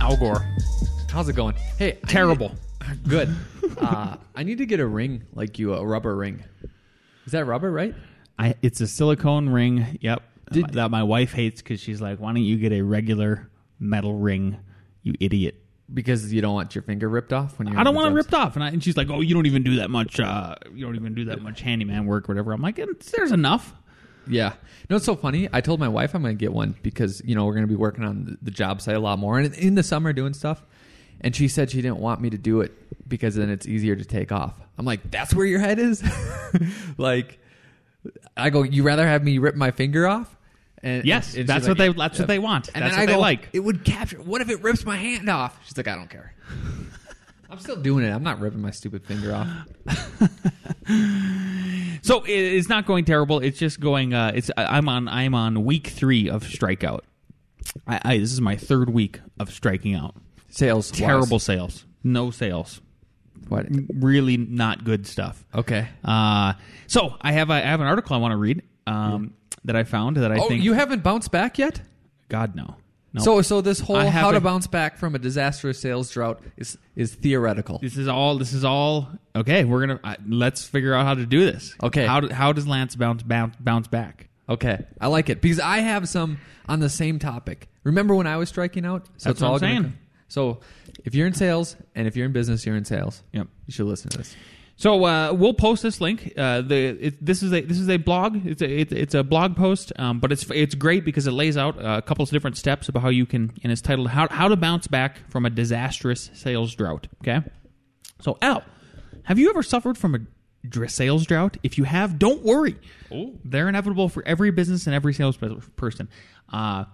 Al Gore. How's it going? Hey, I Terrible. need- good. Uh, I need to get a ring like you, a rubber ring. Is that rubber, right? I, it's a silicone ring. Yep. Did- that my wife hates because she's like, "Why don't you get a regular metal ring, you idiot?" Because you don't want your finger ripped off when you're. I don't want it ripped off, and, I, and she's like, "Oh, you don't even do that much. Uh, you don't even do that much handyman work, or whatever." I'm like, "It's- "There's enough." Yeah. No, it's so funny. I told my wife I'm going to get one because you know we're going to be working on the- job site a lot more and in the summer doing stuff. And she said she didn't want me to do it because then it's easier to take off. I'm like, that's where your head is. like, I go, you rather have me rip my finger off? And Yes, and that's like, what they- "Yeah." that's what they want. And That's then what I they go, like. It would capture. What if it rips my hand off? She's like, I don't care. I'm still doing it. I'm not ripping my stupid finger off. So it, it's not going terrible. It's just going. Uh, it's I'm on. I'm on week three of strikeout. I, I this is my third week of striking out. Sales Terrible sales. No sales. What? Really not good stuff. Okay. Uh, so I have a, I have an article I want to read um, that I found that I oh, think you haven't bounced back yet? God no. No. So, so this whole I how to haven't- bounce back from a disastrous sales drought is is theoretical. this is all. This is all okay. We're gonna uh, let's figure out how to do this. Okay. How do, how does Lance bounce bounce bounce back? Okay, I like it because I have some on the same topic. Remember when I was striking out? So That's what I'm gonna saying. come- So, if you're in sales and if you're in business, you're in sales. Yep. You should listen to this. So uh, we'll post this link. Uh, the it, this is a this is a blog. It's a it's, it's a blog post, um, but it's it's great because it lays out uh, a couple of different steps about how you can, and it's titled "How How to Bounce Back from a Disastrous Sales Drought." Okay. So Al, have you ever suffered from a sales drought? If you have, don't worry. They're inevitable for every business and every salesperson. Uh,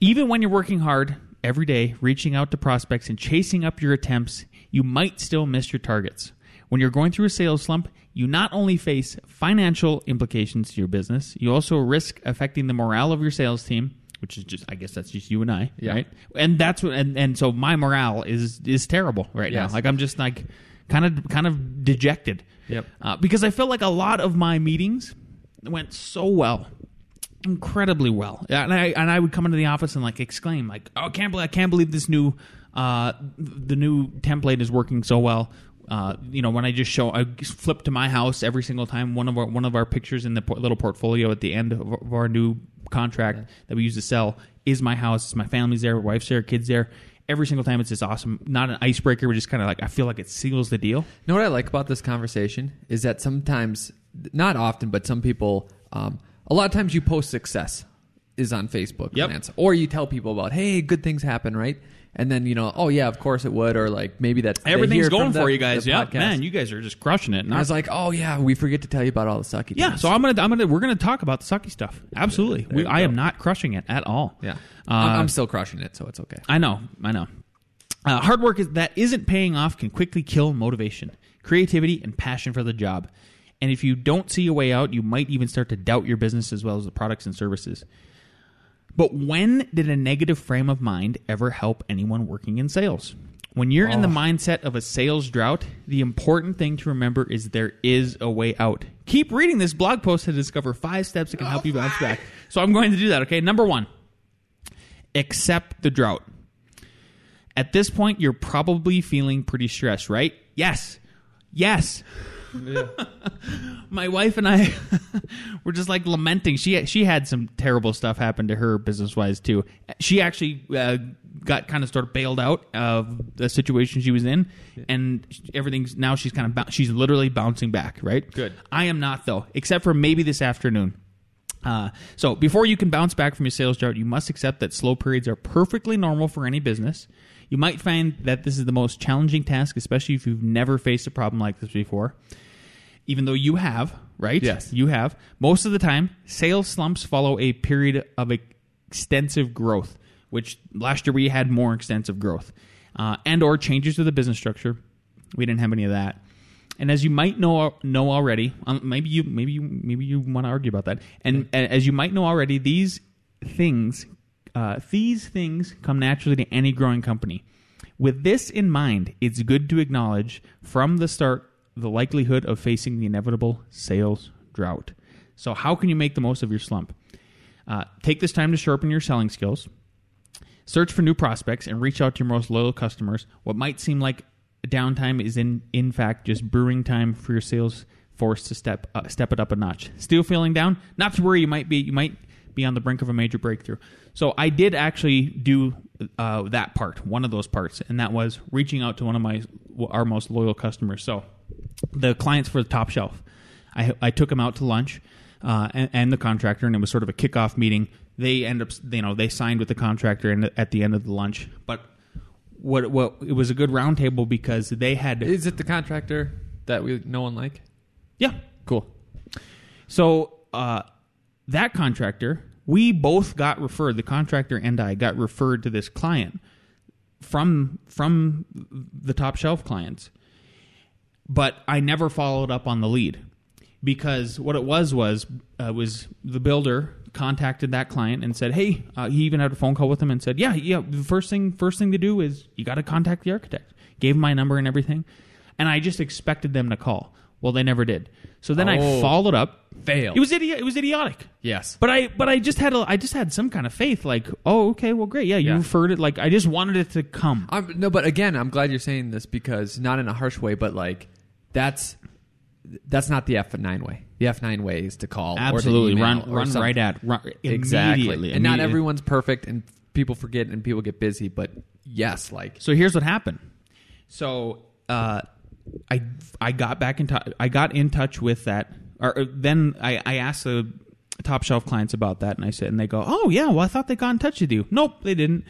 even when you're working hard every day, reaching out to prospects and chasing up your attempts, you might still miss your targets. When you're going through a sales slump, you not only face financial implications to your business, you also risk affecting the morale of your sales team, which is just I guess that's just you and I, Yeah. right? And that's what and, and so my morale is is terrible right Yes. now. Like I'm just like kind of kind of dejected. Yep. Uh, because I felt like a lot of my meetings went so well incredibly well. Yeah, and I and I would come into the office and like exclaim like, "Oh, I can't believe I can't believe this new uh the new template is working so well." Uh, you know, when I just show, I flip to my house every single time. One of our one of our pictures in the por- little portfolio at the end of, of our new contract that we use to sell is my house. My family's there, wife's there, kids there. Every single time, it's just awesome. Not an icebreaker, but just kind of like I feel like it seals the deal. You know what I like about this conversation is that sometimes, not often, but some people, um, a lot of times you post success is on Facebook, Yep. Or you tell people about, hey, good things happen, right? And then you know, oh yeah, of course it would, or like maybe that's they Everything's hear going from the- for you guys. the Yeah, podcast. man, you guys are just crushing it. And I was like, oh yeah, we forget to tell you about all the sucky. Yeah, times. so I'm gonna, I'm gonna, we're gonna talk about the sucky stuff. Absolutely, we, I am not crushing it at all. yeah, uh, I'm, I'm still crushing it, so it's okay. I know, I know. Uh, hard work is, that isn't paying off can quickly kill motivation, creativity, and passion for the job. And if you don't see a way out, you might even start to doubt your business as well as the products and services. But when did a negative frame of mind ever help anyone working in sales? When you're in the oh. mindset of a sales drought, the important thing to remember is there is a way out. Keep reading this blog post to discover five steps that can help you bounce back. So I'm going to do that, okay? Number one, accept the drought. At this point, you're probably feeling pretty stressed, right? Yes. Yes. My wife and I were just like lamenting. She she had some terrible stuff happen to her business wise too. She actually uh, got kind of sort of bailed out of the situation she was in, and everything's now she's kind of bou- she's literally bouncing back. Right? Good. I am not though, except for maybe this afternoon. Uh, so before you can bounce back from your sales drought, you must accept that slow periods are perfectly normal for any business. You might find that this is the most challenging task, especially if you've never faced a problem like this before. Even though you have, right? Yes. You have. Most of the time, sales slumps follow a period of extensive growth, which last year we had more extensive growth, uh, and or changes to the business structure. We didn't have any of that. And as you might know know already, um, maybe you maybe you maybe you want to argue about that. And a- as you might know already, these things uh, these things come naturally to any growing company. With this in mind, it's good to acknowledge from the start the likelihood of facing the inevitable sales drought. So, how can you make the most of your slump? Uh, take this time to sharpen your selling skills. Search for new prospects and reach out to your most loyal customers. What might seem like downtime is in in fact just brewing time for your sales force to step uh, step it up a notch. Still feeling down? Not to worry. You might be you might be on the brink of a major breakthrough. So I did actually do uh, that part, one of those parts, and that was reaching out to one of my our most loyal customers. So the clients for the top shelf. I, I took them out to lunch uh, and, and the contractor, and it was sort of a kickoff meeting. They end up, you know, they signed with the contractor and at the end of the lunch. But what what it was a good roundtable because they had Is it the contractor that we no one like? yeah Cool. So uh, that contractor, we both got referred. The contractor and I got referred to this client from from the top shelf clients, but I never followed up on the lead because what it was was uh, was the builder contacted that client and said, "Hey," uh, he even had a phone call with him and said, "Yeah, yeah, the first thing first thing to do is you got to contact the architect." Gave him my number and everything, and I just expected them to call. Well, they never did. So then I Oh. followed up. Failed. It was idi- It was idiotic. Yes. But I but I just had a, I just had some kind of faith. Like, oh, okay, well, great, yeah, you Yeah. referred it. Like, I just wanted it to come. I'm, no, but again, I'm glad you're saying this because not in a harsh way, but like that's that's not the F9 way. The F9 way is to call, Absolutely, run run something. right at run, exactly. immediately. And not everyone's perfect, and people forget and people get busy. But yes, like So here's what happened. So uh, I I got back in touch. I got in touch with that. Or or then I, I asked the top shelf clients about that, and I said, and they go, "Oh yeah, well I thought they got in touch with you." Nope, they didn't.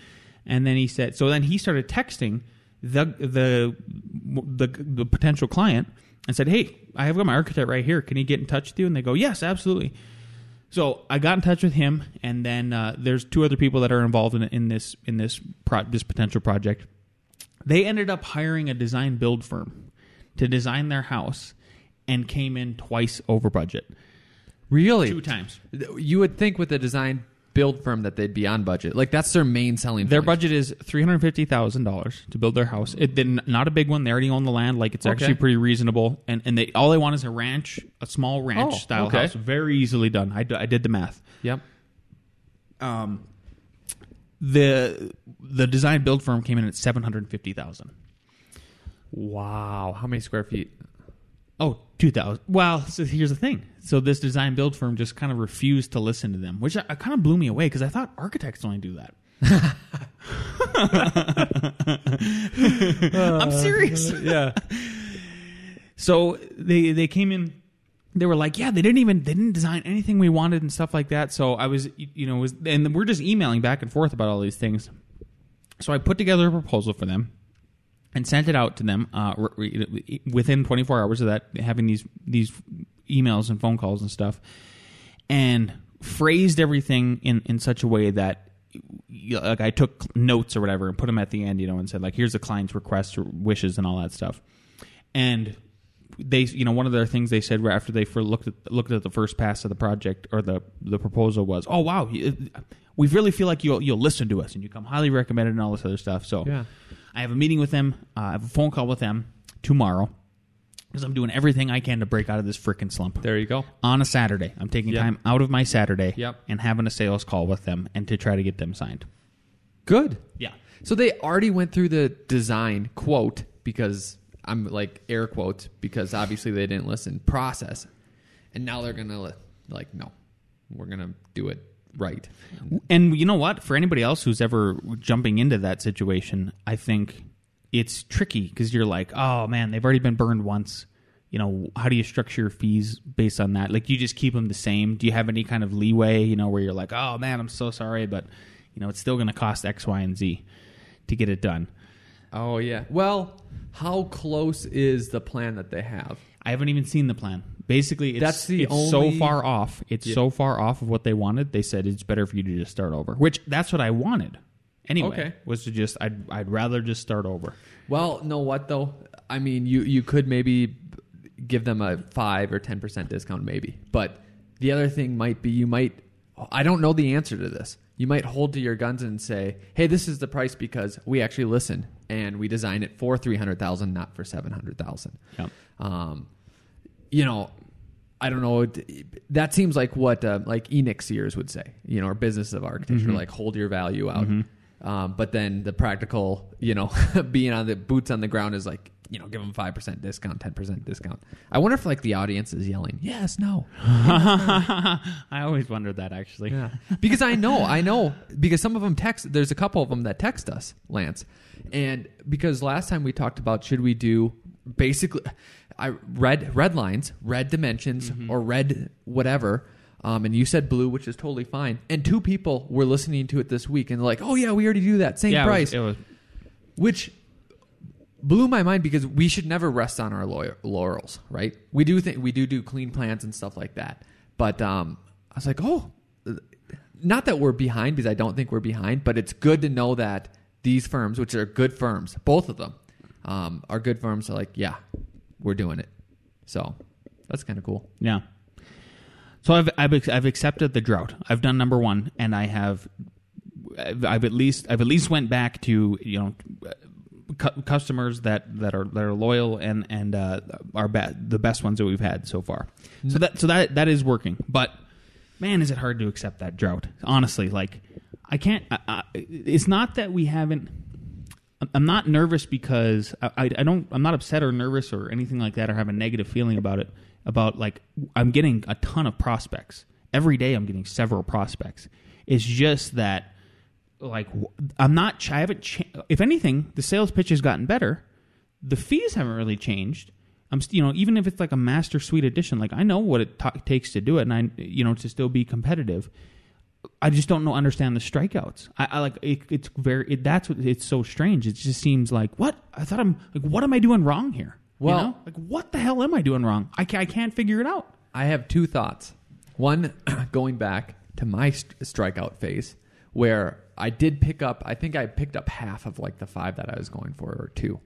And then he said, so then he started texting the the the, the potential client and said, "Hey, I have got my architect right here. Can he get in touch with you?" And they go, "Yes, absolutely." So I got in touch with him, and then uh, there's two other people that are involved in, in this in this pro- this potential project. They ended up hiring a design build firm to design their house, and came in twice over budget, really, two times. you would think with a design build firm that they'd be on budget. Like that's their main selling. Their point. budget is three hundred fifty thousand dollars to build their house. It then not a big one. They already own the land. Like it's Okay. actually pretty reasonable. And and they all they want is a ranch, a small ranch Oh, style okay. house. Very easily done. I, d- I did the math. Yep. Um, the the design build firm came in at seven hundred fifty thousand. Wow. How many square feet? Oh, 2000. Well, so here's the thing. So this design build firm just kind of refused to listen to them, which I, kind of blew me away because I thought architects only do that. I'm serious. Uh, yeah. So they they came in. They were like, yeah, they didn't even they didn't design anything we wanted and stuff like that. So I was, you know, was and we're just emailing back and forth about all these things. So I put together a proposal for them and sent it out to them uh, within 24 hours of that, having these these emails and phone calls and stuff, and phrased everything in in such a way that like I took notes or whatever and put them at the end, you know, and said like, here's the client's requests or wishes and all that stuff, and they you know one of their things they said after they looked at looked at the first pass of the project or the the proposal was oh wow we really feel like you'll you'll listen to us and you come highly recommended and all this other stuff so Yeah. I have a meeting with them uh, I have a phone call with them tomorrow because I'm doing everything I can to break out of this freaking slump There you go. on a Saturday I'm taking Yep. time out of my Saturday Yep. and having a sales call with them and to try to get them signed Good. yeah So they already went through the design quote because I'm like air quotes because obviously they didn't listen process, and now they're gonna like no, we're gonna do it right. And you know what? For anybody else who's ever jumping into that situation, I think it's tricky because you're like, oh man, they've already been burned once. You know, how do you structure your fees based on that? Like, you just keep them the same. Do you have any kind of leeway? You know, where you're like, oh man, I'm so sorry, but you know, it's still going to cost X, Y, and Z to get it done. Oh yeah. Well, how close is the plan that they have? I haven't even seen the plan. Basically, it's, That's the it's only- so far off. It's Yeah. so far off of what they wanted. They said it's better for you to just start over, which that's what I wanted. anyway. Okay. Was to just I'd I'd rather just start over. Well, know what though? I mean, you you could maybe give them a five or ten percent discount, maybe. But the other thing might be you might. I don't know the answer to this. You might hold to your guns and say, "Hey, this is the price because we actually listen and we design it for three hundred thousand, not for seven hundred thousand. Yep. Um, you know, I don't know. That seems like what uh, like Enoch would say, you know, or business of architecture, like hold your value out. Um, but then the practical, you know, being on the boots on the ground is like, you know, give them five percent discount, ten percent discount. I wonder if like the audience is yelling, yes, no, I always wondered that actually. yeah. because I know, I know, because some of them text. There's a couple of them that text us, Lance, and because last time we talked about should we do basically, I red red lines, red dimensions, or red whatever. Um, and you said blue, which is totally fine. And two people were listening to it this week and like, oh yeah, we already do that same Yeah, it was- price, It was, which blew my mind because we should never rest on our laurels, right? We do think we do do clean plans and stuff like that, but um, I was like, oh, not that we're behind because I don't think we're behind, but it's good to know that these firms, which are good firms, both of them, um, are good firms. Are like, yeah, we're doing it. So that's kind of cool. Yeah. So I've, I've I've accepted the drought. I've done number one, and I have I've, I've at least I've at least went back to you know cu- customers that, that are that are loyal and and uh, are ba- the best ones that we've had so far. So that so that that is working. But man, is it hard to accept that drought? Honestly, like I can't. I, I, it's not that we haven't. I'm- not nervous because I, I, don't. I'm not upset or nervous or anything like that or have a negative feeling about it. About like I'm getting a ton of prospects every day. I'm getting several prospects. It's just that like I'm not. I haven't. Cha- if anything, the sales pitch has gotten better. The fees haven't really changed. I'm, you know, even if it's like a master suite edition, like I know what it ta takes to do it, and I, you know, to still be competitive. I just don't know understand the strikeouts. I, I like it, it's very it, that's what it's so strange. It just seems like what I thought I'm like what am I doing wrong here? You Well- know? like what the hell am I doing wrong? I, ca- I can't figure it out. I have two thoughts. One, going back to my st- strikeout phase, where I did pick up. I think I picked up half of like the five that I was going for, or two.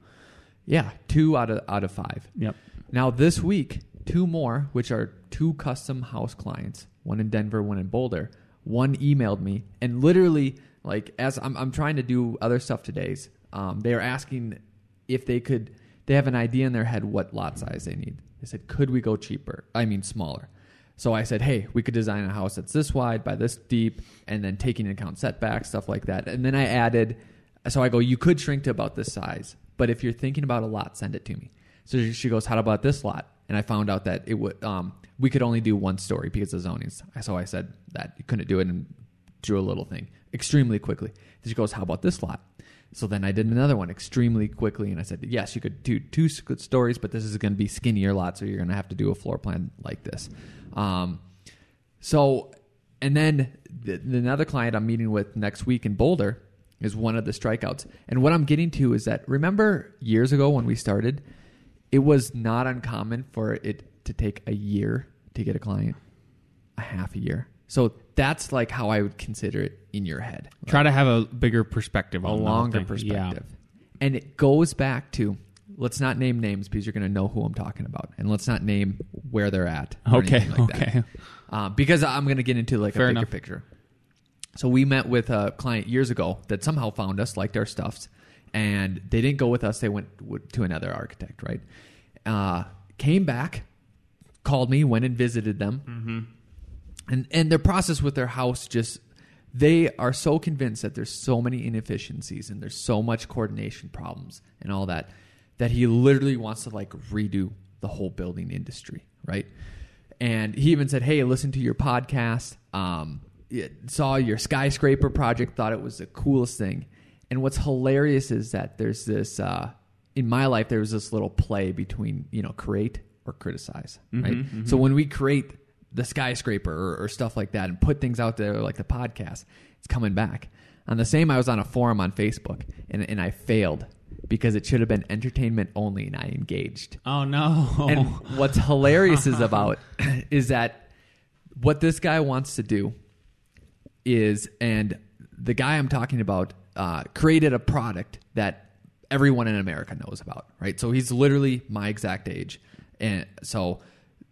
Yeah, two out of out of five. Yep. Now this week, two more, which are two custom house clients, one in Denver, one in Boulder. One emailed me and literally, like, as I'm, I'm trying to do other stuff today's, um, they are asking if they could. They have an idea in their head what lot size they need. They said, "Could we go cheaper? I mean, smaller." So I said, "Hey, we could design a house that's this wide by this deep, and then taking into account setbacks, stuff like that." And then I added, so I go, "You could shrink to about this size, but if you're thinking about a lot, send it to me." So she goes, "How about this lot?" And I found out that it would um, we could only do one story because of zonings. So I said that you couldn't do it and drew a little thing extremely quickly. She goes, "How about this lot?" So then I did another one extremely quickly, and I said, "Yes, you could do two stories, but this is going to be skinnier lot, so you're going to have to do a floor plan like this." Um, so, and then the, the another client I'm meeting with next week in Boulder is one of the strikeouts. And what I'm getting to is that remember years ago when we started, it was not uncommon for it to take a year to get a client, a half a year. So that's like how I would consider it in your head. Try to have a bigger perspective, a on the longer perspective. And it goes back to let's not name names because you're going to know who I'm talking about, and let's not name where they're at. Yeah. Okay. like okay. Uh, because I'm going to get into like Fair a bigger enough. picture. So we met with a client years ago that somehow found us, liked our stuffs, and they didn't go with us. They went to another architect, right? Uh, came back, called me, went and visited them, Mm-hmm. and and their process with their house just they are so convinced that there's so many inefficiencies and there's so much coordination problems and all that that he literally wants to like redo the whole building industry, right? And he even said, "Hey, listen to your podcast. Um, saw your skyscraper project. Thought it was the coolest thing." And what's hilarious is that there's this uh, in my life there was this little play between you know create or criticize, right? So when we create the skyscraper or, or stuff like that and put things out there like the podcast, it's coming back. On the same, I was on a forum on Facebook and, and I failed because it should have been entertainment only and I engaged. Oh no. And what's hilarious is about is that what this guy wants to do is, and the guy I'm talking about uh, created a product that everyone in America knows about, right? So he's literally my exact age, and so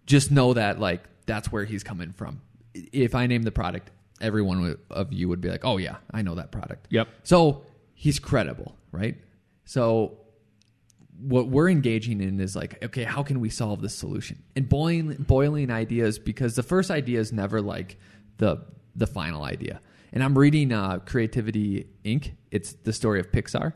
just know that like that's where he's coming from. If I name the product, everyone of you would be like, "Oh yeah, I know that product." Yep. So he's credible, right? So what we're engaging in is like, okay, how can we solve this solution? And boiling boiling ideas because the first idea is never like the the final idea. And I'm reading uh, Creativity Inc. It's the story of Pixar,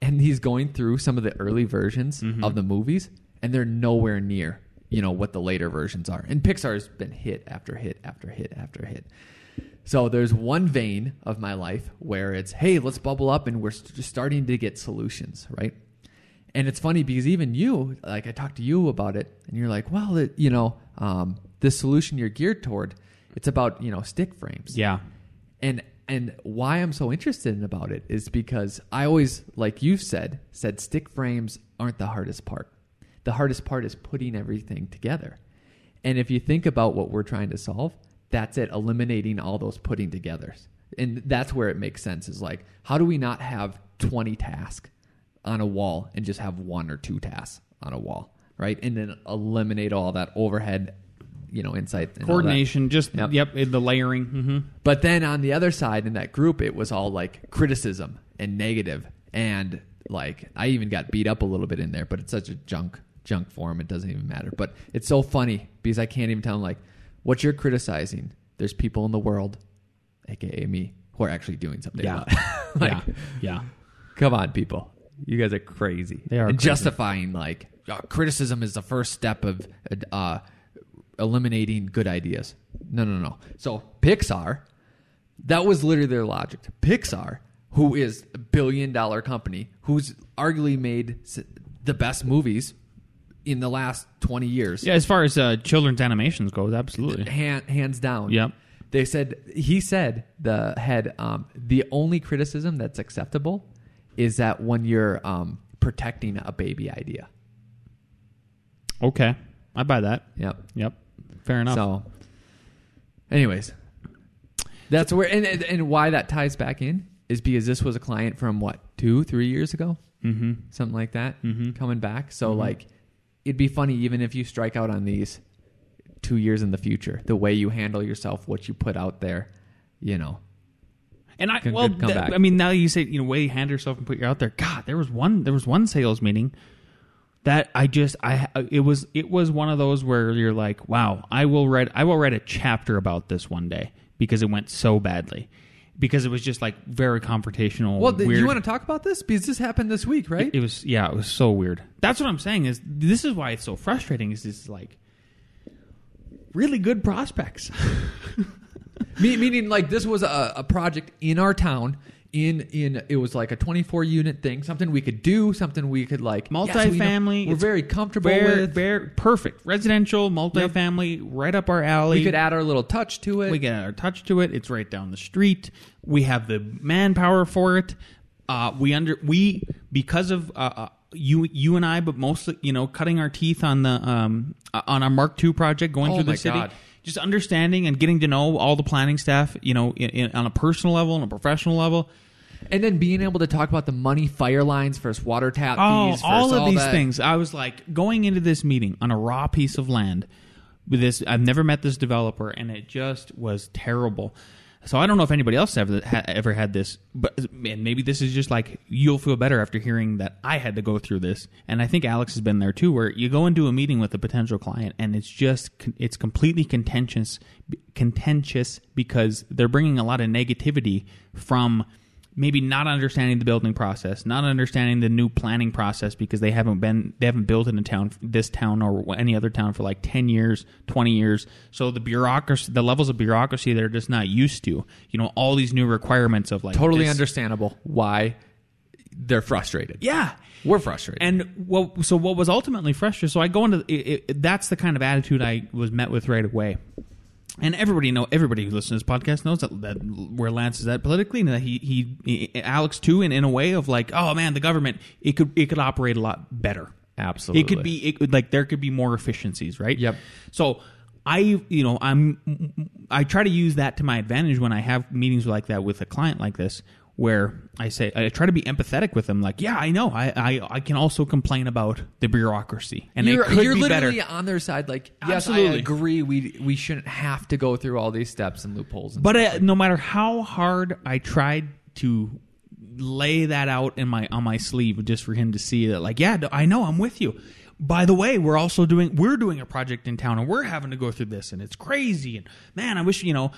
and he's going through some of the early versions of the movies, and they're nowhere near you know what the later versions are. And Pixar's been hit after hit after hit after hit. So there's one vein of my life where it's, hey, let's bubble up and we're st- starting to get solutions, right? And it's funny because even you, like I talked to you about it, and you're like, well, it, you know, um, the solution you're geared toward, it's about you know stick frames. Yeah. And and why I'm so interested in about it is because I always, like you've said, said stick frames aren't the hardest part. The hardest part is putting everything together. And if you think about what we're trying to solve, that's it, eliminating all those putting togethers. And that's where it makes sense is like, how do we not have 20 tasks on a wall and just have one or two tasks on a wall, right? And then eliminate all that overhead, you know, insight. and. Coordination, just Yep. yep, the layering. hmm But then on the other side in that group, it was all like criticism and negative, and like I even got beat up a little bit in there. But it's such a junk junk form; it doesn't even matter. But it's so funny because I can't even tell them like what you're criticizing. There's people in the world, aka me, who are actually doing something. Yeah. about it. like, yeah. Yeah. come on, people, you guys are crazy. They are and crazy. justifying like uh, criticism is the first step of uh, eliminating good ideas. No, no, no. So Pixar, that was literally their logic. Pixar, who is a billion dollar company, who's arguably made the best movies in the last twenty years, Yeah, as far as uh, children's animations goes, absolutely. hand, hands down. Yep. They said he said the head um, the only criticism that's acceptable is that when you're um, protecting a baby idea. Okay, I buy that. Yep. Yep, fair enough. So, anyways, that's where and, and why that ties back in is because this was a client from what two three years ago, mm-hmm. something like that, Mhm. coming back. So Mhm. like, it'd be funny even if you strike out on these two years in the future, the way you handle yourself, what you put out there, you know. And I well, th-. I mean, now you say you know, way hand yourself and put you out there. God, there was one, there was one sales meeting that I just, I, it was, it was one of those where you're like, wow, I will write, I will write a chapter about this one day because it went so badly, because it was just like very confrontational. Well, do weird. you want to talk about this because this happened this week, right? It, it was, yeah, it was so weird. That's what I'm saying. Is this is why it's so frustrating? Is this like really good prospects? Meaning like this was a, a project in our town in in it was like a 24 unit thing something we could do something we could like yes, we Multifamily, we're very comfortable Very, with very perfect. Residential, multifamily, right up our alley. we could add our little touch to it we get our touch to it. It's right down the street. We have the manpower for it. Uh, we under we because of uh, uh, you you and I, but mostly you know cutting our teeth on the um, uh, on our Mark II project, going Oh through the city. God. Just understanding and getting to know all the planning staff, you know, in, in, on a personal level and a professional level. and then being able to talk about the money fire lines versus water tap Oh, fees all of these that. things. I was like going into this meeting on a raw piece of land with this. I've never met this developer, and it just was terrible. So I don't know if anybody else ever ever had this, but and maybe this is just like you'll feel better after hearing that I had to go through this. And I think Alex has been there too, where you go into a meeting with a potential client, and it's just it's completely contentious, contentious because they're bringing a lot of negativity from maybe not understanding the building process, not understanding the new planning process because they haven't been they haven't built in a town this town or any other town for like 10 years, 20 years. So the bureaucracy the levels of bureaucracy they're just not used to. You know, all these new requirements of like totally this- understandable why they're frustrated Yeah. we're frustrated And what so what was ultimately frustrating? So I go into it, it, that's the kind of attitude I was met with right away. And everybody know everybody who listens to this podcast knows that, that where Lance is at politically, and that he, he he Alex too, in, in a way of like, oh man, the government it could it could operate a lot better. Absolutely. it could be it could like there could be more efficiencies, right? Yep. So I you know I'm I try to use that to my advantage when I have meetings like that with a client like this where I say I try to be empathetic with them like yeah I know I I, I can also complain about the bureaucracy and you're, it could you're be literally better on their side. Like, yes, I agree. We we shouldn't have to go through all these steps and loopholes. And but stuff. uh, no matter how hard I tried to lay that out in my on my sleeve just for him to see that like yeah I know I'm with you by the way we're also doing we're doing a project in town and we're having to go through this and it's crazy and man I wish you know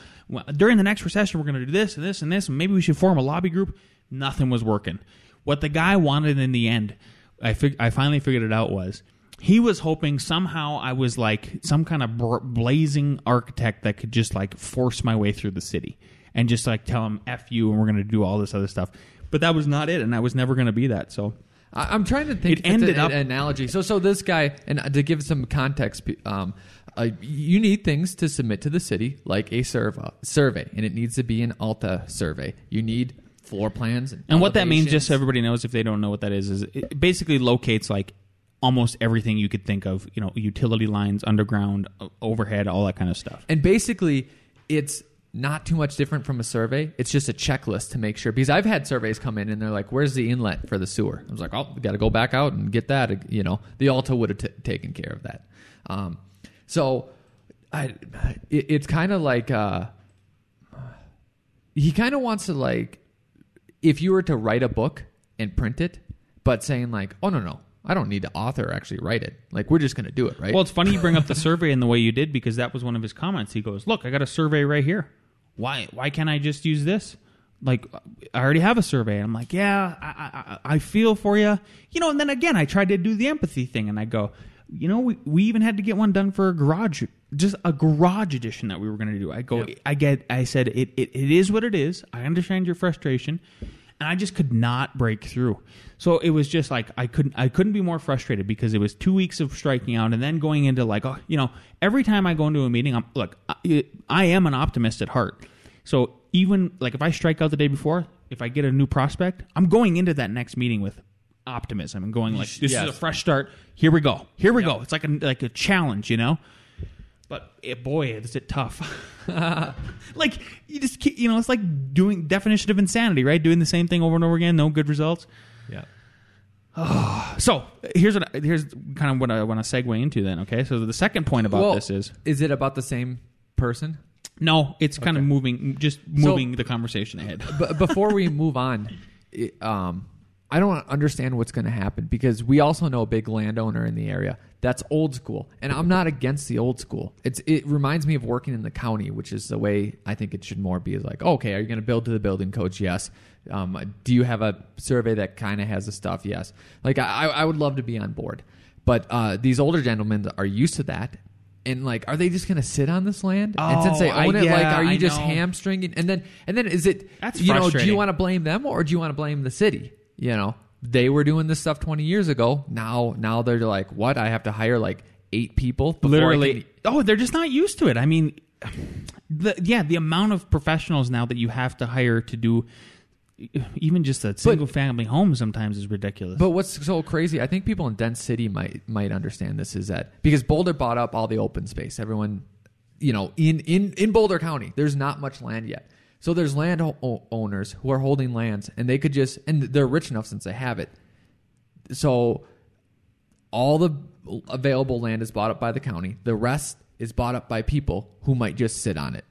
during the next recession we're going to do this and this and this and maybe we should form a lobby group nothing was working what the guy wanted in the end I fig- I finally figured it out was he was hoping somehow I was like some kind of blazing architect that could just like force my way through the city and just like tell him "f you" and we're going to do all this other stuff. But that was not it, and I was never going to be that. So I, I'm trying to think. It ended an, up- an analogy. So so this guy, and to give some context, um, uh, you need things to submit to the city, like a survey, survey, and it needs to be an Alta survey. You need floor plans, and, And what that means, just so everybody knows, if they don't know what that is, is it basically locates like almost everything you could think of. You know, utility lines, underground, overhead, all that kind of stuff. And basically, it's not too much different from a survey. It's just a checklist to make sure. Because I've had surveys come in and they're like, "Where's the inlet for the sewer?" I was like, "Oh, got to go back out and get that." You know, the Alta would have t- taken care of that. Um, so, I, it, it's kind of like uh, he kind of wants to like if you were to write a book and print it, but saying like, "Oh no, no." I don't need the author actually write it. Like we're just going to do it, right? Well, it's funny you bring up the survey in the way you did because that was one of his comments. He goes, "Look, I got a survey right here. Why? Why can't I just use this? Like, I already have a survey." I'm like, "Yeah, I, I, I feel for you, you know." And then again, I tried to do the empathy thing, and I go, "You know, we, we even had to get one done for a garage, just a garage edition that we were going to do." I go, Yep. I get, I said, it, it, it is what it is. I understand your frustration." And I just could not break through. So it was just like I couldn't I couldn't be more frustrated because it was two weeks of striking out and then going into like oh you know every time I go into a meeting I'm look I, I am an optimist at heart. So even like if I strike out the day before, if I get a new prospect, I'm going into that next meeting with optimism and going like this is a fresh start. Here we go. Here we go. It's like a like a challenge, you know. But it, boy, is it tough. like you just keep, you know, it's like doing definition of insanity, right? Doing the same thing over and over again, no good results. yeah. So here's what here's kind of what I want to segue into then. Okay, so the second point about Well, this is is it about the same person? no, it's kind of moving, just moving the conversation ahead. But before we move on, um, I don't understand what's going to happen because we also know a big landowner in the area that's old school, and I'm not against the old school. It's it reminds me of working in the county, which is the way I think it should more be. Is like, okay, are you going to build to the building codes? Yes. Um, do you have a survey that kind of has the stuff? Yes. Like, I, I would love to be on board, but uh, these older gentlemen are used to that. And like, are they just going to sit on this land? and since they Oh, I- own it, like, are you I just know. hamstringing? And then, and then, is it That's you know? Do you want to blame them or do you want to blame the city? You know, they were doing this stuff 20 years ago. Now, now they're like, what? I have to hire like eight people. before Literally, can- oh, they're just not used to it. I mean, the yeah, the amount of professionals now that you have to hire to do even just a single family home sometimes is ridiculous. But what's so crazy? I think people in dense city might might understand this is that because Boulder bought up all the open space. Everyone, you know, in in in Boulder County, there's not much land yet. So there's land o- owners who are holding lands, and they could just and they're rich enough since they have it. So all the available land is bought up by the county. The rest is bought up by people who might just sit on it.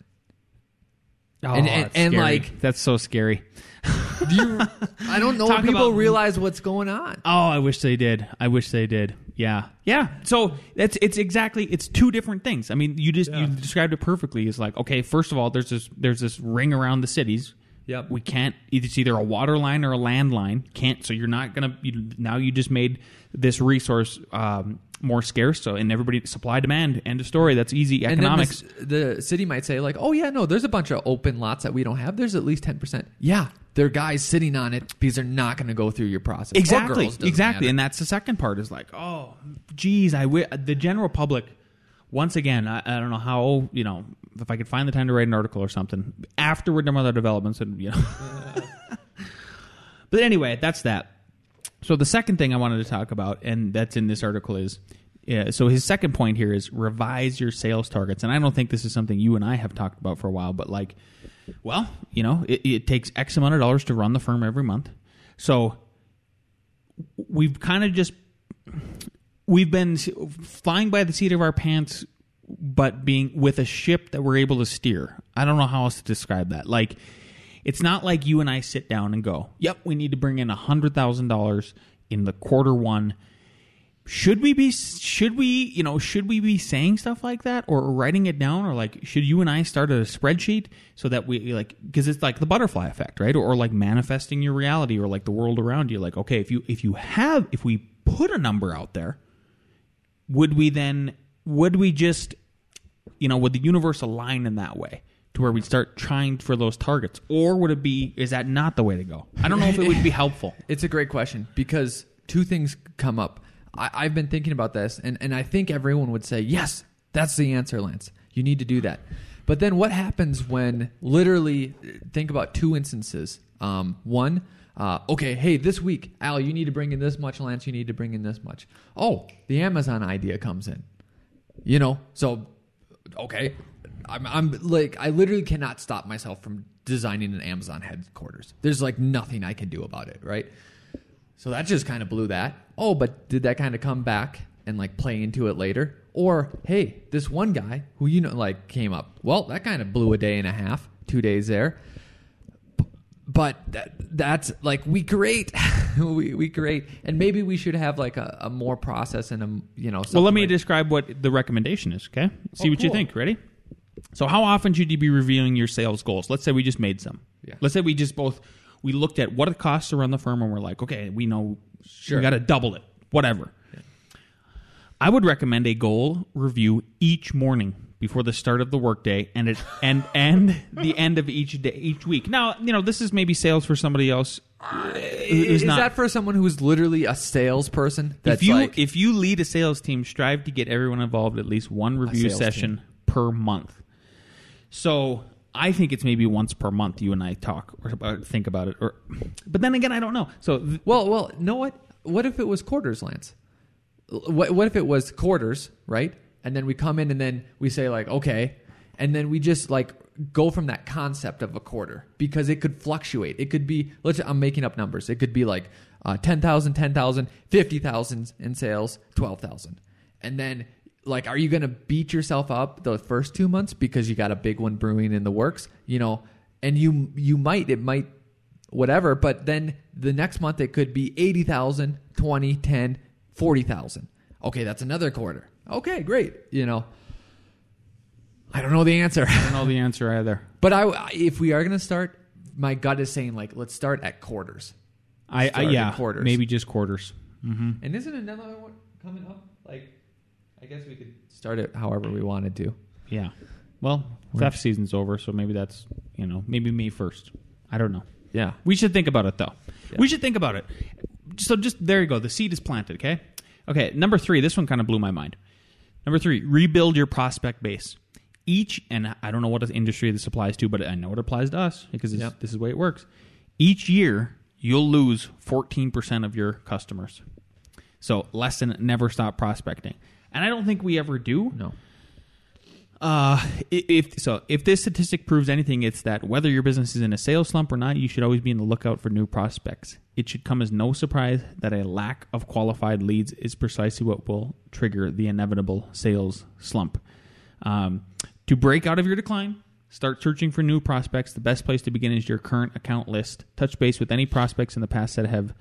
Oh, and- and- and, like- that's so scary. Do you? I don't know. Talk if people about- realize what's going on. Oh, I wish they did. I wish they did. Yeah, yeah. So that's it's exactly it's two different things. I mean, you just you described it perfectly. It's like okay, first of all, there's this there's this ring around the cities. Yep. We can't. It's either a water line or a land line. Can't. So you're not gonna. You, now you just made this resource um, more scarce. So and everybody supply demand. End of story. That's easy economics. the, the city might say like, "Oh yeah, no, there's a bunch of open lots that we don't have. There's at least ten percent." Yeah, there are guys sitting on it because they're not going to go through your process. Exactly girls, exactly matter. and that's the second part is like oh geez i wi- the general public once again I, I don't know how you know if i could find the time to write an article or something after we're done with our developments and you know but anyway that's that so the second thing i wanted to talk about and that's in this article is Yeah, so his second point here is revise your sales targets, and I don't think this is something you and I have talked about for a while. But like, well, you know, it, it takes X amount of dollars to run the firm every month, so we've kind of just we've been flying by the seat of our pants, but being with a ship that we're able to steer. I don't know how else to describe that. Like, it's not like you and I sit down and go, "Yep, we need to bring in a hundred thousand dollars in the quarter one." Should we be? Should we? You know, should we be saying stuff like that or writing it down, or like, should you and I start a spreadsheet so that we like because it's like the butterfly effect, right? Or, or like manifesting your reality, or like the world around you. Like, okay, if you if you have if we put a number out there, would we then would we just you know would the universe align in that way to where we'd start trying for those targets or would it be is that not the way to go i don't know if it would be helpful It's a great question because two things come up. I, I've been thinking about this, and, and I think everyone would say, yes, that's the answer, Lance. You need to do that. But then what happens when literally, think about two instances. Um, one, uh, okay, hey, this week, Al, you need to bring in this much, Lance, you need to bring in this much. Oh, the Amazon idea comes in. You know, so, okay, I'm, I'm like, I literally cannot stop myself from designing an Amazon headquarters. There's like nothing I can do about it, right? So that just kind of blew that. Oh, but did that kind of come back and like play into it later? Or hey, this one guy who you know like came up. Well, that kind of blew a day and a half, two days there. But that, that's like we create, we we create, and maybe we should have like a, a more process and a you know. well let me like- describe what the recommendation is okay see Oh, what you think ready so how often should you be reviewing your sales goals let's say we just made some Yeah. let's say we just both we looked at what it costs to run the firm and we're like okay we know Sure. we got to double it whatever I would recommend a goal review each morning before the start of the workday and it and and the end of each day each week. Now, you know, this is maybe sales for somebody else Is not that for someone who's literally a salesperson? That's if you like, if you lead a sales team, strive to get everyone involved at least one review session per month. So I think it's maybe once per month you and I talk or think about it. Or, but then again, I don't know. So th- Well, well, know what? What if it was quarters, Lance? What, what if it was quarters, right? And then we come in and then we say like, okay, and then we just like go from that concept of a quarter because it could fluctuate. It could be, let's. I'm making up numbers. It could be like uh, 10,000, 10,000, 50,000 in sales, 12,000, and then like, are you going to beat yourself up the first two months because you got a big one brewing in the works? You know, and you you might it might whatever. But then the next month it could be 80,000, 20, 10, 40,000. Okay, that's another quarter. Okay, great. You know, I don't know the answer. I don't know the answer either. but I, if we are going to start, my gut is saying like, let's start at quarters. I, I yeah, quarters. maybe just quarters. hmm And isn't another one coming up? Like, I guess we could start it however we wanted to. Yeah. Well, theft season's over, so maybe that's you know maybe May first. I don't know. Yeah. We should think about it though. Yeah. We should think about it. So just there you go. The seed is planted. Okay. Okay. Number three. This one kind of blew my mind. Number three. Rebuild your prospect base. Each and I don't know what industry this applies to, but I know it applies to us because Yep. this is the way it works. Each year you'll lose fourteen percent of your customers. So lesson: never stop prospecting. And I don't think we ever do. No. Uh, if so, if this statistic proves anything, it's that whether your business is in a sales slump or not, you should always be in the lookout for new prospects. It should come as no surprise that a lack of qualified leads is precisely what will trigger the inevitable sales slump. Um, to break out of your decline, start searching for new prospects. The best place to begin is your current account list. Touch base with any prospects in the past that have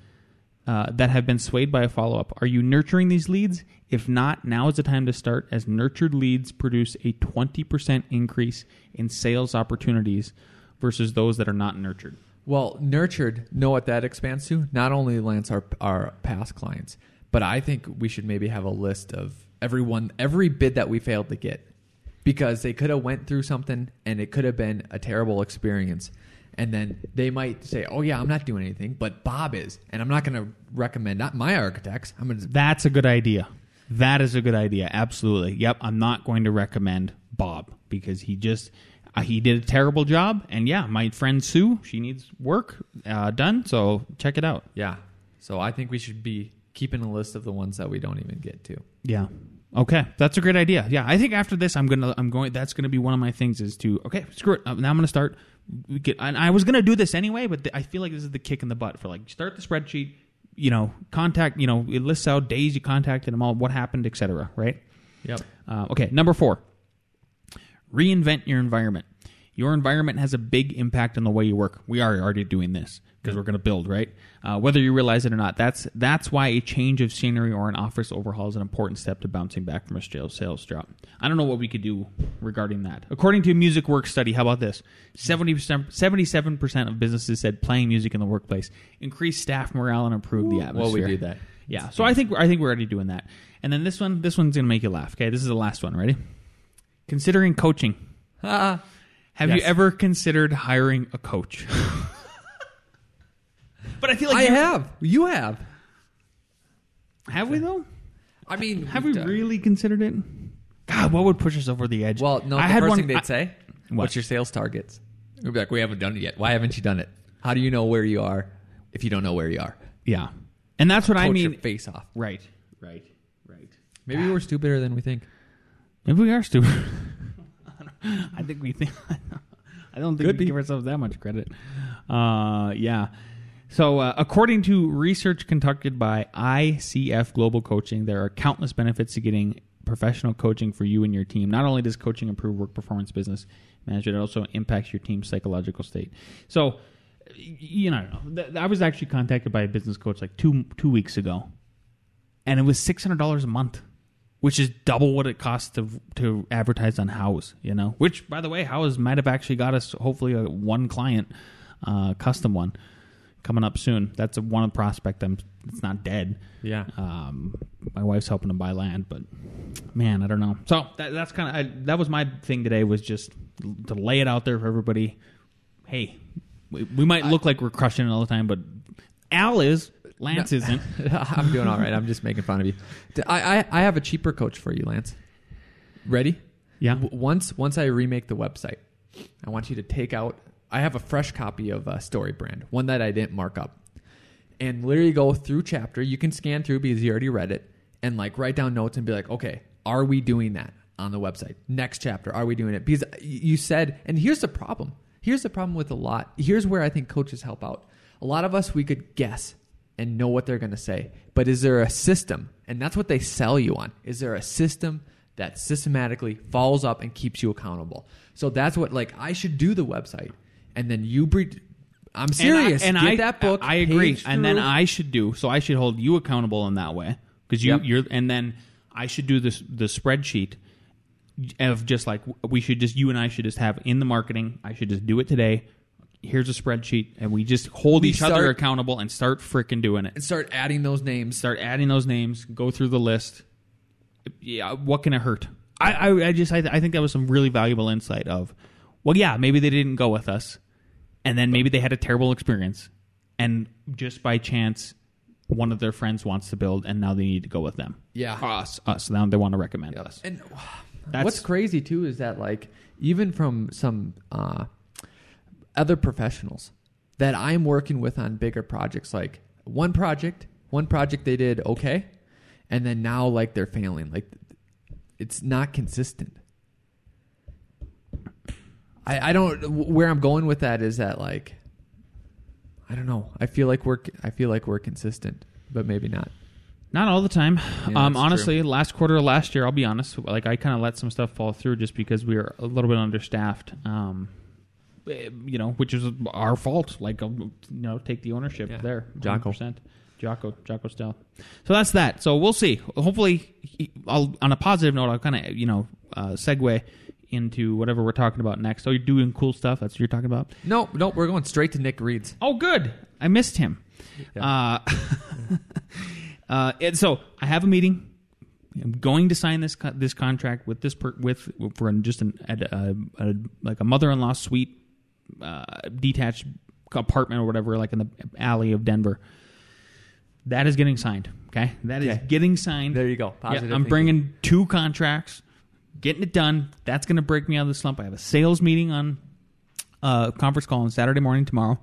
uh, that have been swayed by a follow up. Are you nurturing these leads? If not, now is the time to start, as nurtured leads produce a 20% increase in sales opportunities versus those that are not nurtured. Well, nurtured, know what that expands to? Not only Lance our our past clients, but I think we should maybe have a list of everyone every bid that we failed to get because they could have went through something and it could have been a terrible experience. And then they might say, "Oh yeah, I'm not doing anything, but Bob is." And I'm not going to recommend not my architects. I'm going to That's a good idea. That is a good idea. Absolutely. Yep. I'm not going to recommend Bob because he just uh, he did a terrible job. And yeah, my friend Sue, she needs work uh, done. So check it out. Yeah. So I think we should be keeping a list of the ones that we don't even get to. Yeah. Okay, that's a great idea. Yeah, I think after this, I'm gonna, I'm going. That's gonna be one of my things is to okay, screw it. Uh, Now I'm gonna start. Get, and I was gonna do this anyway, but th- I feel like this is the kick in the butt for like start the spreadsheet. You know, contact. You know, it lists out days you contacted them all, what happened, etc. Right. Yep. Uh, okay, number four. Reinvent your environment. Your environment has a big impact on the way you work. We are already doing this because we're going to build, right? Uh, whether you realize it or not, that's that's why a change of scenery or an office overhaul is an important step to bouncing back from a sales sales drop. I don't know what we could do regarding that. According to a music work study, how about this? 70%, 77% of businesses said playing music in the workplace increased staff morale and improved the atmosphere. Well, we do that. Yeah, so I think I think we're already doing that. And then this one, this one's gonna make you laugh. Okay, this is the last one. Ready? Considering coaching. Ah. Have you ever considered hiring a coach? but I feel like I you're- have. You have. Have we though? I mean, Have we done- really considered it? God, what would push us over the edge? Well, no. I the had first one. thing they'd I- say, What? "What's your sales targets?" We'd be like, "We haven't done it yet. Why haven't you done it? How do you know where you are if you don't know where you are?" yeah, and that's what I mean. your face off. Right, right, right. Maybe we're stupider than we think. Maybe we are stupid. I think we think. I don't think Could we be. give ourselves that much credit. Uh, yeah. So, uh, according to research conducted by ICF Global Coaching, there are countless benefits to getting professional coaching for you and your team. Not only does coaching improve work performance, business management, it also impacts your team's psychological state. So, you know, I was actually contacted by a business coach like two two weeks ago, and it was six hundred dollars a month, which is double what it costs to to advertise on Houzz. You know, which by the way, Houzz might have actually got us hopefully a one client, uh, custom one, coming up soon. That's a one prospect. I'm it's not dead. Yeah. Um, my wife's helping to buy land, but man, I don't know. So that, that's kind of that was my thing today was just to lay it out there for everybody. Hey, we, we might look like we're crushing it all the time, but Al is. Lance isn't. I'm doing all right. I'm just making fun of you. I I have a cheaper coach for you, Lance. Ready? Yeah. W- once once I remake the website, I want you to take out. I have a fresh copy of uh, Story Brand, one that I didn't mark up, and literally go through chapter. You can scan through because you already read it, and like write down notes and be like, okay, are we doing that on the website? Next chapter, are we doing it? Because you said, and here's the problem. Here's the problem with a lot. Here's where I think coaches help out. A lot of us we could guess and know what they're going to say, but is there a system? And that's what they sell you on. Is there a system that systematically follows up and keeps you accountable? So that's what like I should do the website, and then you breed. I'm serious. And I, Get that book. I agree. And then. I should do so. I should hold you accountable in that way because you Yep. you're. And then I should do this the spreadsheet of just like we should just you and I should just have in the marketing. I should just do it today. Here's a spreadsheet, and we just hold We each other accountable and start freaking doing it. and start adding those names. Start adding those names. Go through the list. Yeah, what can it hurt? I I, I just I, I think that was some really valuable insight of, well, yeah, maybe they didn't go with us, and then maybe they had a terrible experience, and just by chance, one of their friends wants to build, and now they need to go with them. Yeah. us, us. Now they want to recommend us. And That's- what's crazy too is that like even from some uh, other professionals that I'm working with on bigger projects, like one project, one project they did okay, and then now like they're failing. Like it's not consistent. I, I don't where I'm going with that is that like I don't know. I feel like we're I feel like we're consistent, but maybe not. Not all the time. Yeah, um, honestly, last quarter of last year, I'll be honest, like I kind of let some stuff fall through just because we were a little bit understaffed. Um, you know, which is our fault. Like, um, you know, take the ownership Yeah. there. Jocko. 100%. Jocko, Jocko style. So that's that. So we'll see. Hopefully, I'll on a positive note, I'll kind of you know uh, segue into whatever we're talking about next. Oh, you're doing cool stuff. That's what you're talking about. No, no, we're going straight to Nick reads. Oh, good. I missed him. Uh, uh, and so I have a meeting. I'm going to sign this co- this contract with this per, with for just an a, a, a, like a mother-in-law suite, uh, detached apartment or whatever, like in the alley of Denver. That is getting signed. Okay, that is Okay. getting signed. There you go. Yeah, Positive I'm thinking. bringing two contracts, getting it done. That's going to break me out of the slump. I have a sales meeting on uh, conference call on Saturday morning tomorrow,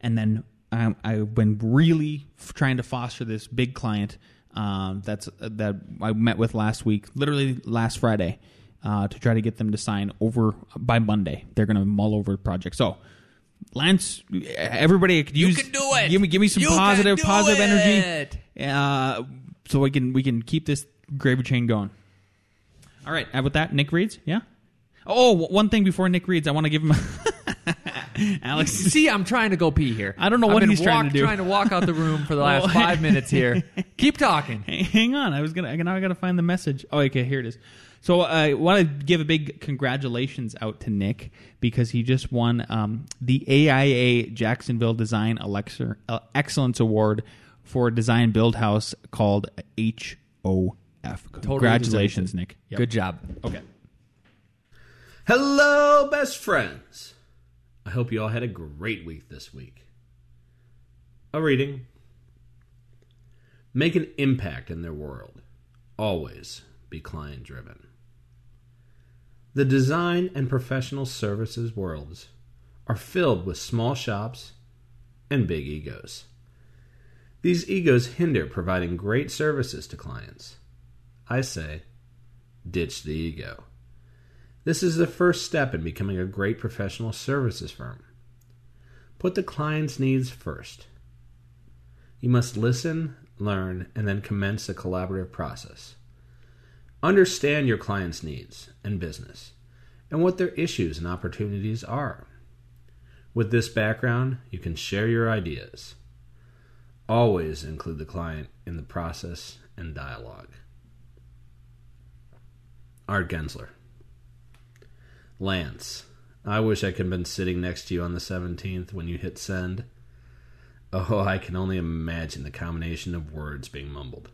and then um, I've been really f- trying to foster this big client um, that's that I met with last week, literally last Friday, uh, to try to get them to sign over by Monday. They're going to mull over the project. So, Lance, everybody could use can do it. Give me give me some You positive it. energy, uh, so we can we can keep this gravy train going. All right, and with that, Nick reads. Yeah. Oh, one thing before Nick reads, I want to give him. Alex, See, I'm trying to go pee here. I don't know I've what he's trying to do. Trying to walk out the room for the last five minutes here. Keep talking. hang on. I was gonna now I gotta find the message. Oh, okay, here it is. So I want to give a big congratulations out to Nick because he just won um, the AIA Jacksonville Design Elexer- uh, Excellence Award for a design build house called HOF. Congratulations, deserves it. Nick. Yep. Good job. Okay. Hello, best friends. I hope you all had a great week this week. A reading. Make an impact in their world. Always be client driven. The design and professional services worlds are filled with small shops and big egos. These egos hinder providing great services to clients. I say, ditch the ego. This is the first step in becoming a great professional services firm. Put the client's needs first. You must listen, learn, and then commence a collaborative process. Understand your client's needs and business and what their issues and opportunities are. With this background, you can share your ideas. Always include the client in the process and dialogue. Art Gensler. Lance, I wish I could have been sitting next to you on the 17th when you hit send. Oh, I can only imagine the combination of words being mumbled.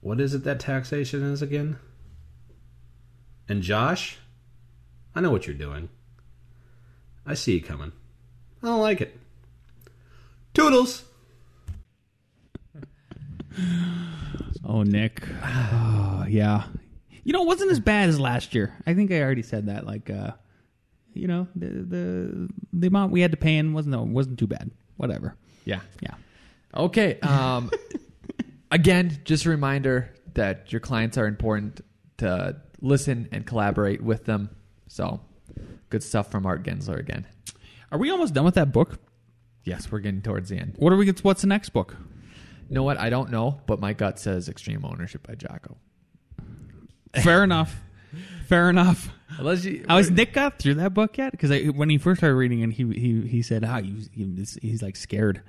What is it that taxation is again? And Josh? I know what you're doing. I see you coming. I don't like it. Toodles! Oh, Nick. Oh, yeah. You know, it wasn't as bad as last year. I think I already said that. Like, uh, you know, the the the amount we had to pay in wasn't wasn't too bad. Whatever. Yeah. Yeah. Okay. Um, again, just a reminder that your clients are important to listen and collaborate with them. So, good stuff from Art Gensler again. Are we almost done with that book? Yes, we're getting towards the end. What are we? What's the next book? You know what? I don't know, but my gut says Extreme Ownership by Jocko. Fair enough. Fair enough. Unless you, How has Nick got through that book yet? Because when he first started reading it, he he he said, "Ah, he was, he he's like scared."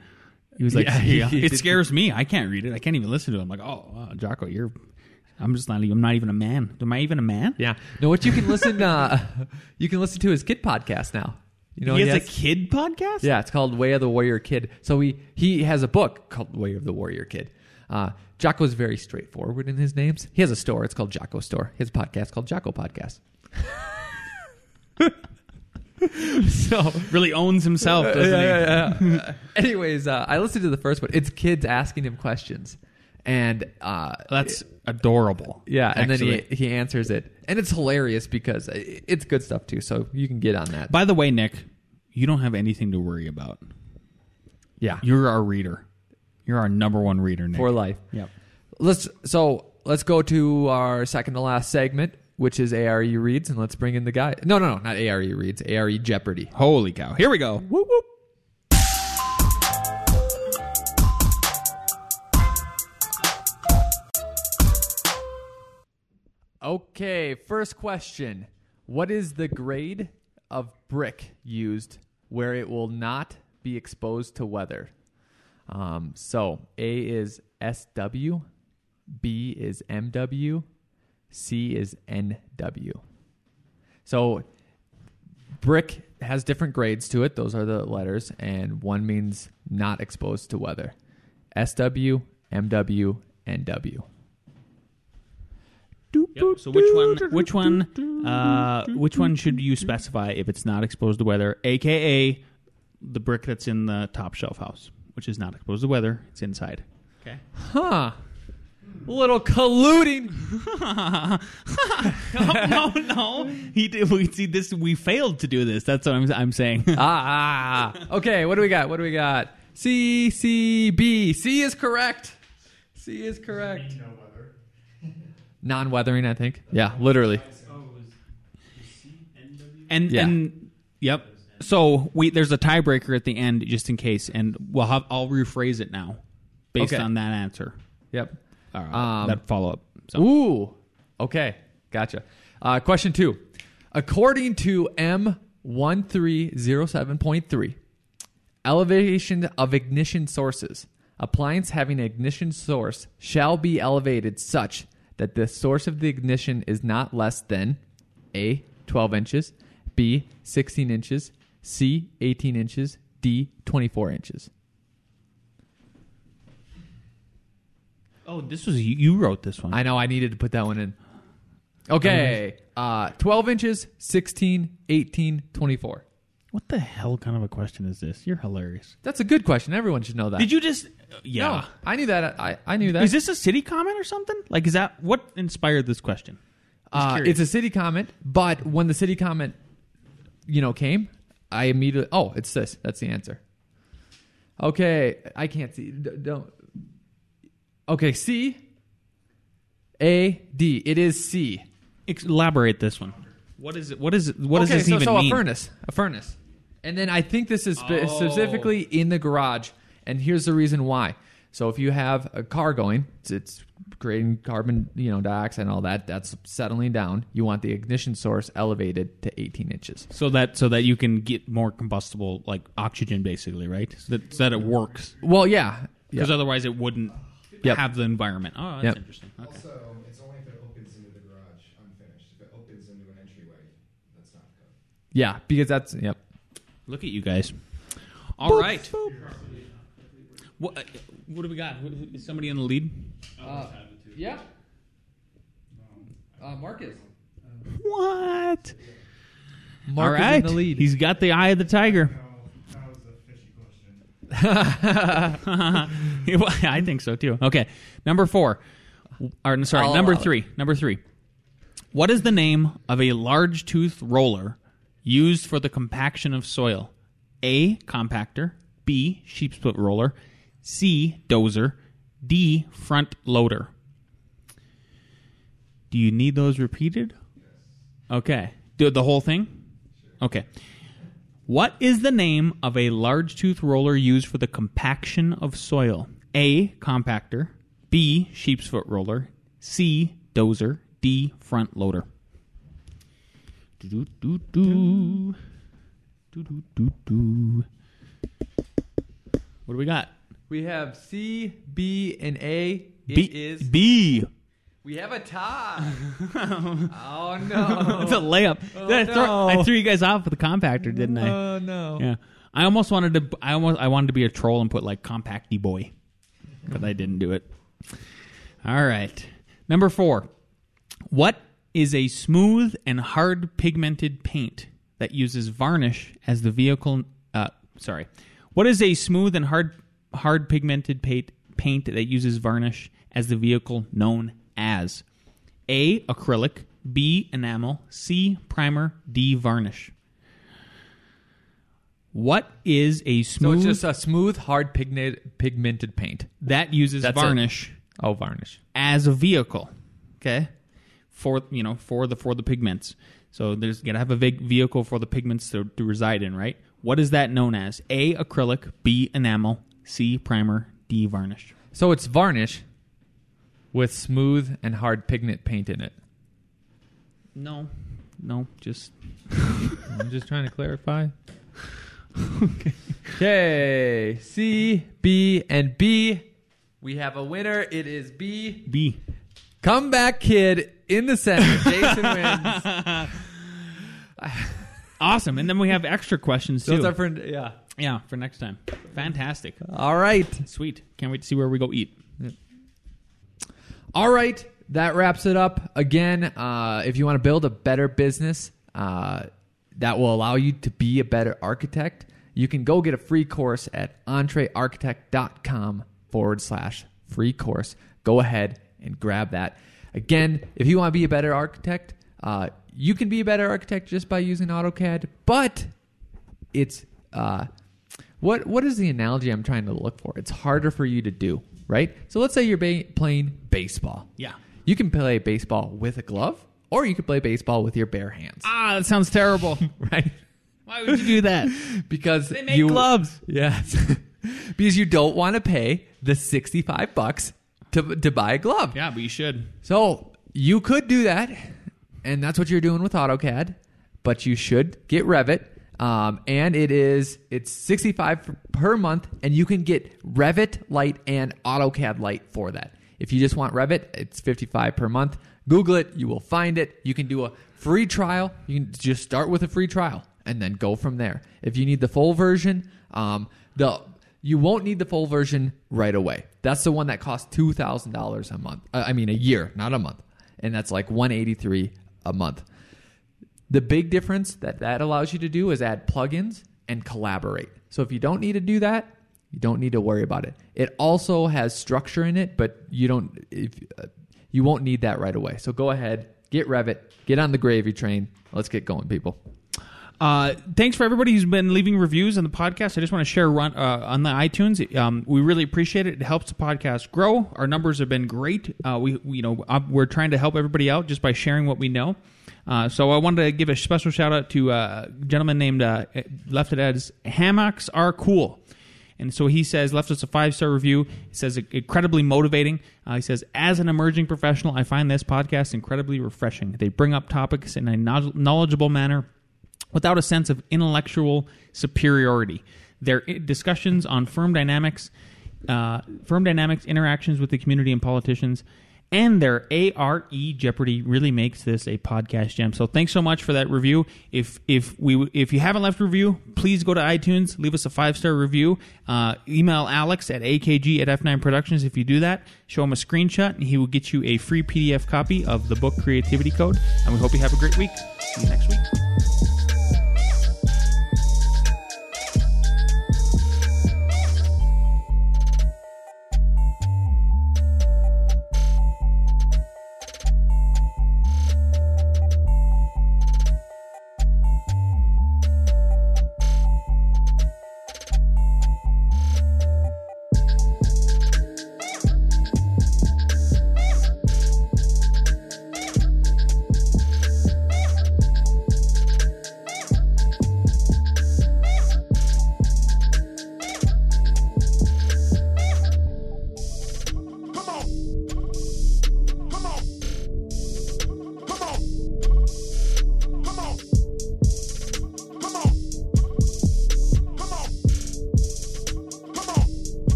He was like, Yeah, he- he "It did- scares me. I can't read it. I can't even listen to it." I'm like, "Oh, uh, Jocko, you're." I'm just not. I'm not even a man. Am I even a man? Yeah. No, what you can listen uh you can listen to his kid podcast now. You know, he has he a kid podcast. Yeah, it's called Way of the Warrior Kid. So he he has a book called Way of the Warrior Kid. Uh, Jocko's very straightforward in his names. He has a store. It's called Jocko Store. His podcast called Jocko Podcast. so really owns himself, doesn't he? yeah, yeah, yeah. Anyways, uh, I listened to the first one. It's kids asking him questions, and uh, That's adorable. yeah, and then he he answers it, and it's hilarious because it's good stuff too. So you can get on that. By the way, Nick, you don't have anything to worry about. yeah, You're our reader. You're our number one reader, Nick. for life. Yep. Let's so let's go to our second to last segment, which is ARE reads, and let's bring in the guy. No, no, no, not ARE reads. ARE Jeopardy. Holy cow! Here we go. Whoop whoop. Okay, first question. What is the grade of brick used where it will not be exposed to weather? Um, so A is SW, B is MW, C is NW. So brick has different grades to it. Those are the letters, and one means not exposed to weather. SW, MW, NW. Yep. So which one? Which one? Uh, which one should you specify if it's not exposed to weather? AKA the brick that's in the top shelf house, which is not exposed to weather. It's inside. Okay. Huh. A little colluding. no, no, no. He did. We see this. We failed to do this. That's what I'm. I'm saying. ah, ah. Okay, what do we got? What do we got? C, C, B. C is correct. C is correct. No weather. Non-weathering, I think. Yeah, literally. And Yeah. and yep. So we there's a tiebreaker at the end just in case, and we'll have I'll rephrase it now based Okay. on that answer. Yep. Uh, Um, that follow up. So Ooh. Okay. Gotcha. Uh, question two. According to M1307.3, elevation of ignition sources. Appliance having an ignition source shall be elevated such that the source of the ignition is not less than A. 12 inches, B. 16 inches, C. 18 inches, D. 24 inches. Oh, this was you, wrote this one. I know I needed to put that one in. Okay. Uh, 12 inches, 16, 18, 24. what the hell kind of a question is this? You're hilarious. That's a good question. Everyone should know that. Did you just? Yeah. No, I knew that. I, I knew that. Is this a city comment or something? Like, is that what inspired this question? Just uh, curious. it's a city comment, but when the city comment, you know, came, I immediately. Oh, it's this. That's the answer. Okay, I can't see. D- don't. Okay, C. A D. It is C. Elaborate this one. What is it? What is it? What okay, does this so, even so mean? a furnace, a furnace, and then I think this is spe- Oh. specifically in the garage, and here's the reason why. So if you have a car going, it's, it's creating carbon, you know, dioxide and all that. That's settling down. You want the ignition source elevated to 18 inches. So that so that you can get more combustible like oxygen, basically, right? So that, so that it works. Well, yeah, Because yeah. otherwise, it wouldn't Yep. have the environment. Oh, that's Yep. interesting. Okay. Also, it's only if it opens into the garage unfinished. If it opens into an entryway, that's not good. yeah, because that's yep. Look at you guys. All right. What, uh, what do we got? Is somebody in the lead? yeah. Uh, Marcus. What? Marcus All right. in the lead. He's got the eye of the tiger. No, that was a fishy question. I think so too. Okay, number four. Or sorry, I'll number allow it. three. Number three. What is the name of a large tooth roller used for the compaction of soil? A. Compactor. B. Sheep's foot roller. C. Dozer. D. Front loader. Do you need those repeated? Okay. Do the whole thing? Okay. What is the name of a large tooth roller used for the compaction of soil? A. Compactor. B. Sheep's foot roller. C. Dozer. D. Front loader. Do-do-do-do. Do-do-do-do. What do we got? we have C, B, and A. It B. is- B. We have a tie. oh no! It's a layup. Oh, Did I, throw, no. I threw you guys off with the compactor, didn't I? Oh no! Yeah. I almost wanted to. I almost. I wanted to be a troll and put like compacty boy, but I didn't do it. All right. Number four. What is a smooth and hard pigmented paint that uses varnish as the vehicle? Uh, sorry. What is a smooth and hard hard pigmented paint paint that uses varnish as the vehicle known as? A. Acrylic. B. Enamel. C. Primer. D. Varnish. What is a So smooth it's just a smooth, hard pigmented pigmented paint. that uses That's it. varnish Oh, varnish. as a vehicle? Okay, for you know for the for the pigments. So there's you gotta have a vehicle for the pigments to, to reside in, right? What is that known as? A. Acrylic. B. Enamel. C. Primer. D. Varnish. So it's varnish with smooth and hard pigment paint in it. No, no, just I'm just trying to clarify. okay. C, B, and B. We have a winner. It is B. B. Comeback kid in the center. Jason wins. Awesome, and then we have extra questions too. Those are for yeah. yeah, for next time. Fantastic. All right. Sweet. Can't wait to see where we go eat. All right, that wraps it up. Again, uh, if you want to build a better business uh, that will allow you to be a better architect, you can go get a free course at entrearchitect.com forward slash free course. Go ahead and grab that. Again, if you want to be a better architect, uh, you can be a better architect just by using AutoCAD, but it's uh, What what is the analogy I'm trying to look for? It's harder for you to do, right? So let's say you're ba- playing baseball. Yeah. You can play baseball with a glove, or you can play baseball with your bare hands, Ah, that sounds terrible. right? Why would you do that? Because They make you, gloves. Yes, because you don't want to pay the sixty-five bucks to to buy a glove. Yeah, but you should. So you could do that, and that's what you're doing with AutoCAD. But you should get Revit, um, and it is it's 65 per month, and you can get Revit Lite and AutoCAD Lite for that. If you just want Revit, it's 55 per month. Google it, you will find it. You can do a free trial. You can just start with a free trial and then go from there. If you need the full version, um, the you won't need the full version right away. That's the one that costs two thousand dollars a month. Uh, I mean, a year, not a month, and that's like one eighty three a month. The big difference that that allows you to do is add plugins and collaborate. So if you don't need to do that, you don't need to worry about it. It also has structure in it, but you don't if uh, you won't need that right away. So go ahead, get Revit, get on the gravy train. Let's get going, people. Uh, thanks for everybody who's been leaving reviews on the podcast. I just want to share run uh, on the iTunes. Um, we really appreciate it. It helps the podcast grow. Our numbers have been great. Uh, we, we- you know, uh, we're trying to help everybody out just by sharing what we know. Uh, so I wanted to give a special shout out to uh, a gentleman named uh, left it as hammocks are cool. And so he says, left us a five star review. He says, incredibly motivating. Uh, he says, as an emerging professional, I find this podcast incredibly refreshing. They bring up topics in a knowledgeable manner without a sense of intellectual superiority. Their discussions on firm dynamics, uh, firm dynamics, interactions with the community and politicians, and their ARE Jeopardy really makes this a podcast gem. So thanks so much for that review. If if we if you haven't left a review, please go to iTunes, leave us a five star review. Uh, email Alex at akg at F9 Productions. If you do that, show him a screenshot, and he will get you a free PDF copy of the book Creativity Code. And we hope you have a great week. See you next week.